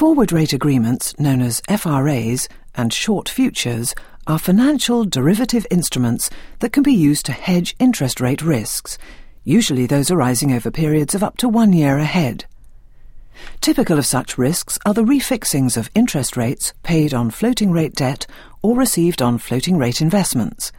Forward rate agreements, known as FRAs, and short futures are financial derivative instruments that can be used to hedge interest rate risks, usually those arising over periods of up to one year ahead. Typical of such risks are the refixings of interest rates paid on floating rate debt or received on floating rate investments.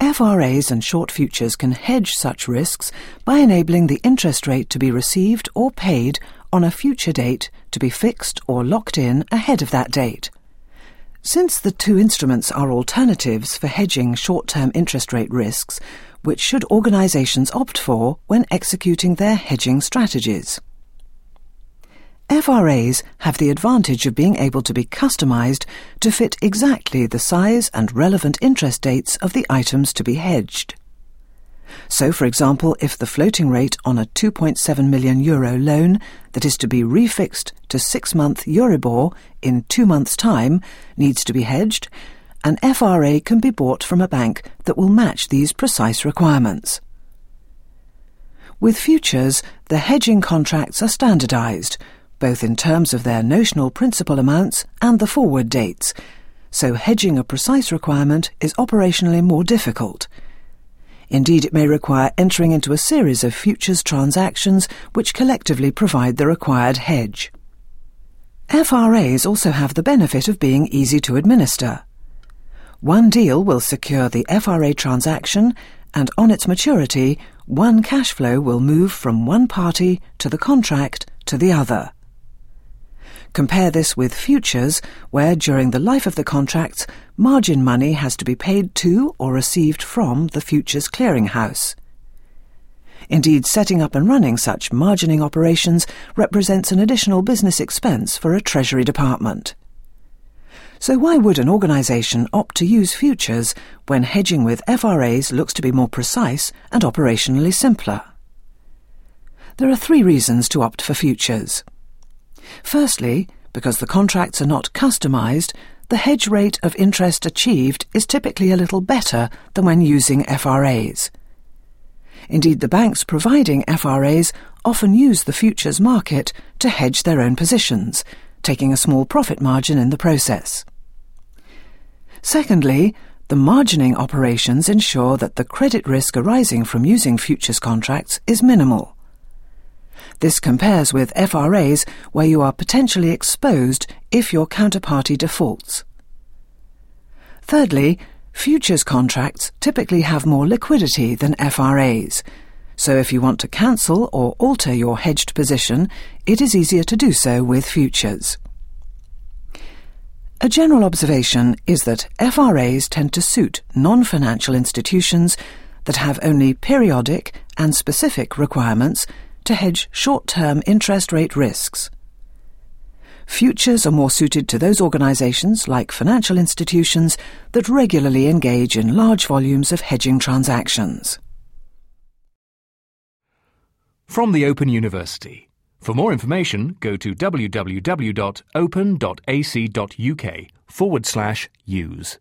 FRAs and short futures can hedge such risks by enabling the interest rate to be received or paid on a future date to be fixed or locked in ahead of that date. Since the two instruments are alternatives for hedging short-term interest rate risks, which should organisations opt for when executing their hedging strategies? FRAs have the advantage of being able to be customised to fit exactly the size and relevant interest dates of the items to be hedged. So, for example, if the floating rate on a 2.7 million euro loan that is to be refixed to six month Euribor in two months' time needs to be hedged, an FRA can be bought from a bank that will match these precise requirements. With futures, the hedging contracts are standardised both in terms of their notional principal amounts and the forward dates, so hedging a precise requirement is operationally more difficult. Indeed, it may require entering into a series of futures transactions which collectively provide the required hedge. FRAs also have the benefit of being easy to administer. One deal will secure the FRA transaction, and on its maturity, one cash flow will move from one party to the contract to the other. Compare this with futures, where during the life of the contracts, margin money has to be paid to or received from the futures clearinghouse. Indeed, setting up and running such margining operations represents an additional business expense for a Treasury Department. So why would an organisation opt to use futures when hedging with FRAs looks to be more precise and operationally simpler? There are three reasons to opt for futures. Firstly, because the contracts are not customised, the hedge rate of interest achieved is typically a little better than when using FRAs. Indeed, the banks providing FRAs often use the futures market to hedge their own positions, taking a small profit margin in the process. Secondly, the margining operations ensure that the credit risk arising from using futures contracts is minimal. This compares with FRAs where you are potentially exposed if your counterparty defaults. Thirdly, futures contracts typically have more liquidity than FRAs, so if you want to cancel or alter your hedged position, it is easier to do so with futures. A general observation is that FRAs tend to suit non-financial institutions that have only periodic and specific requirements to hedge short-term interest rate risks. Futures are more suited to those organisations, like financial institutions, that regularly engage in large volumes of hedging transactions. From the Open University. For more information, go to www.open.ac.uk forward slash use.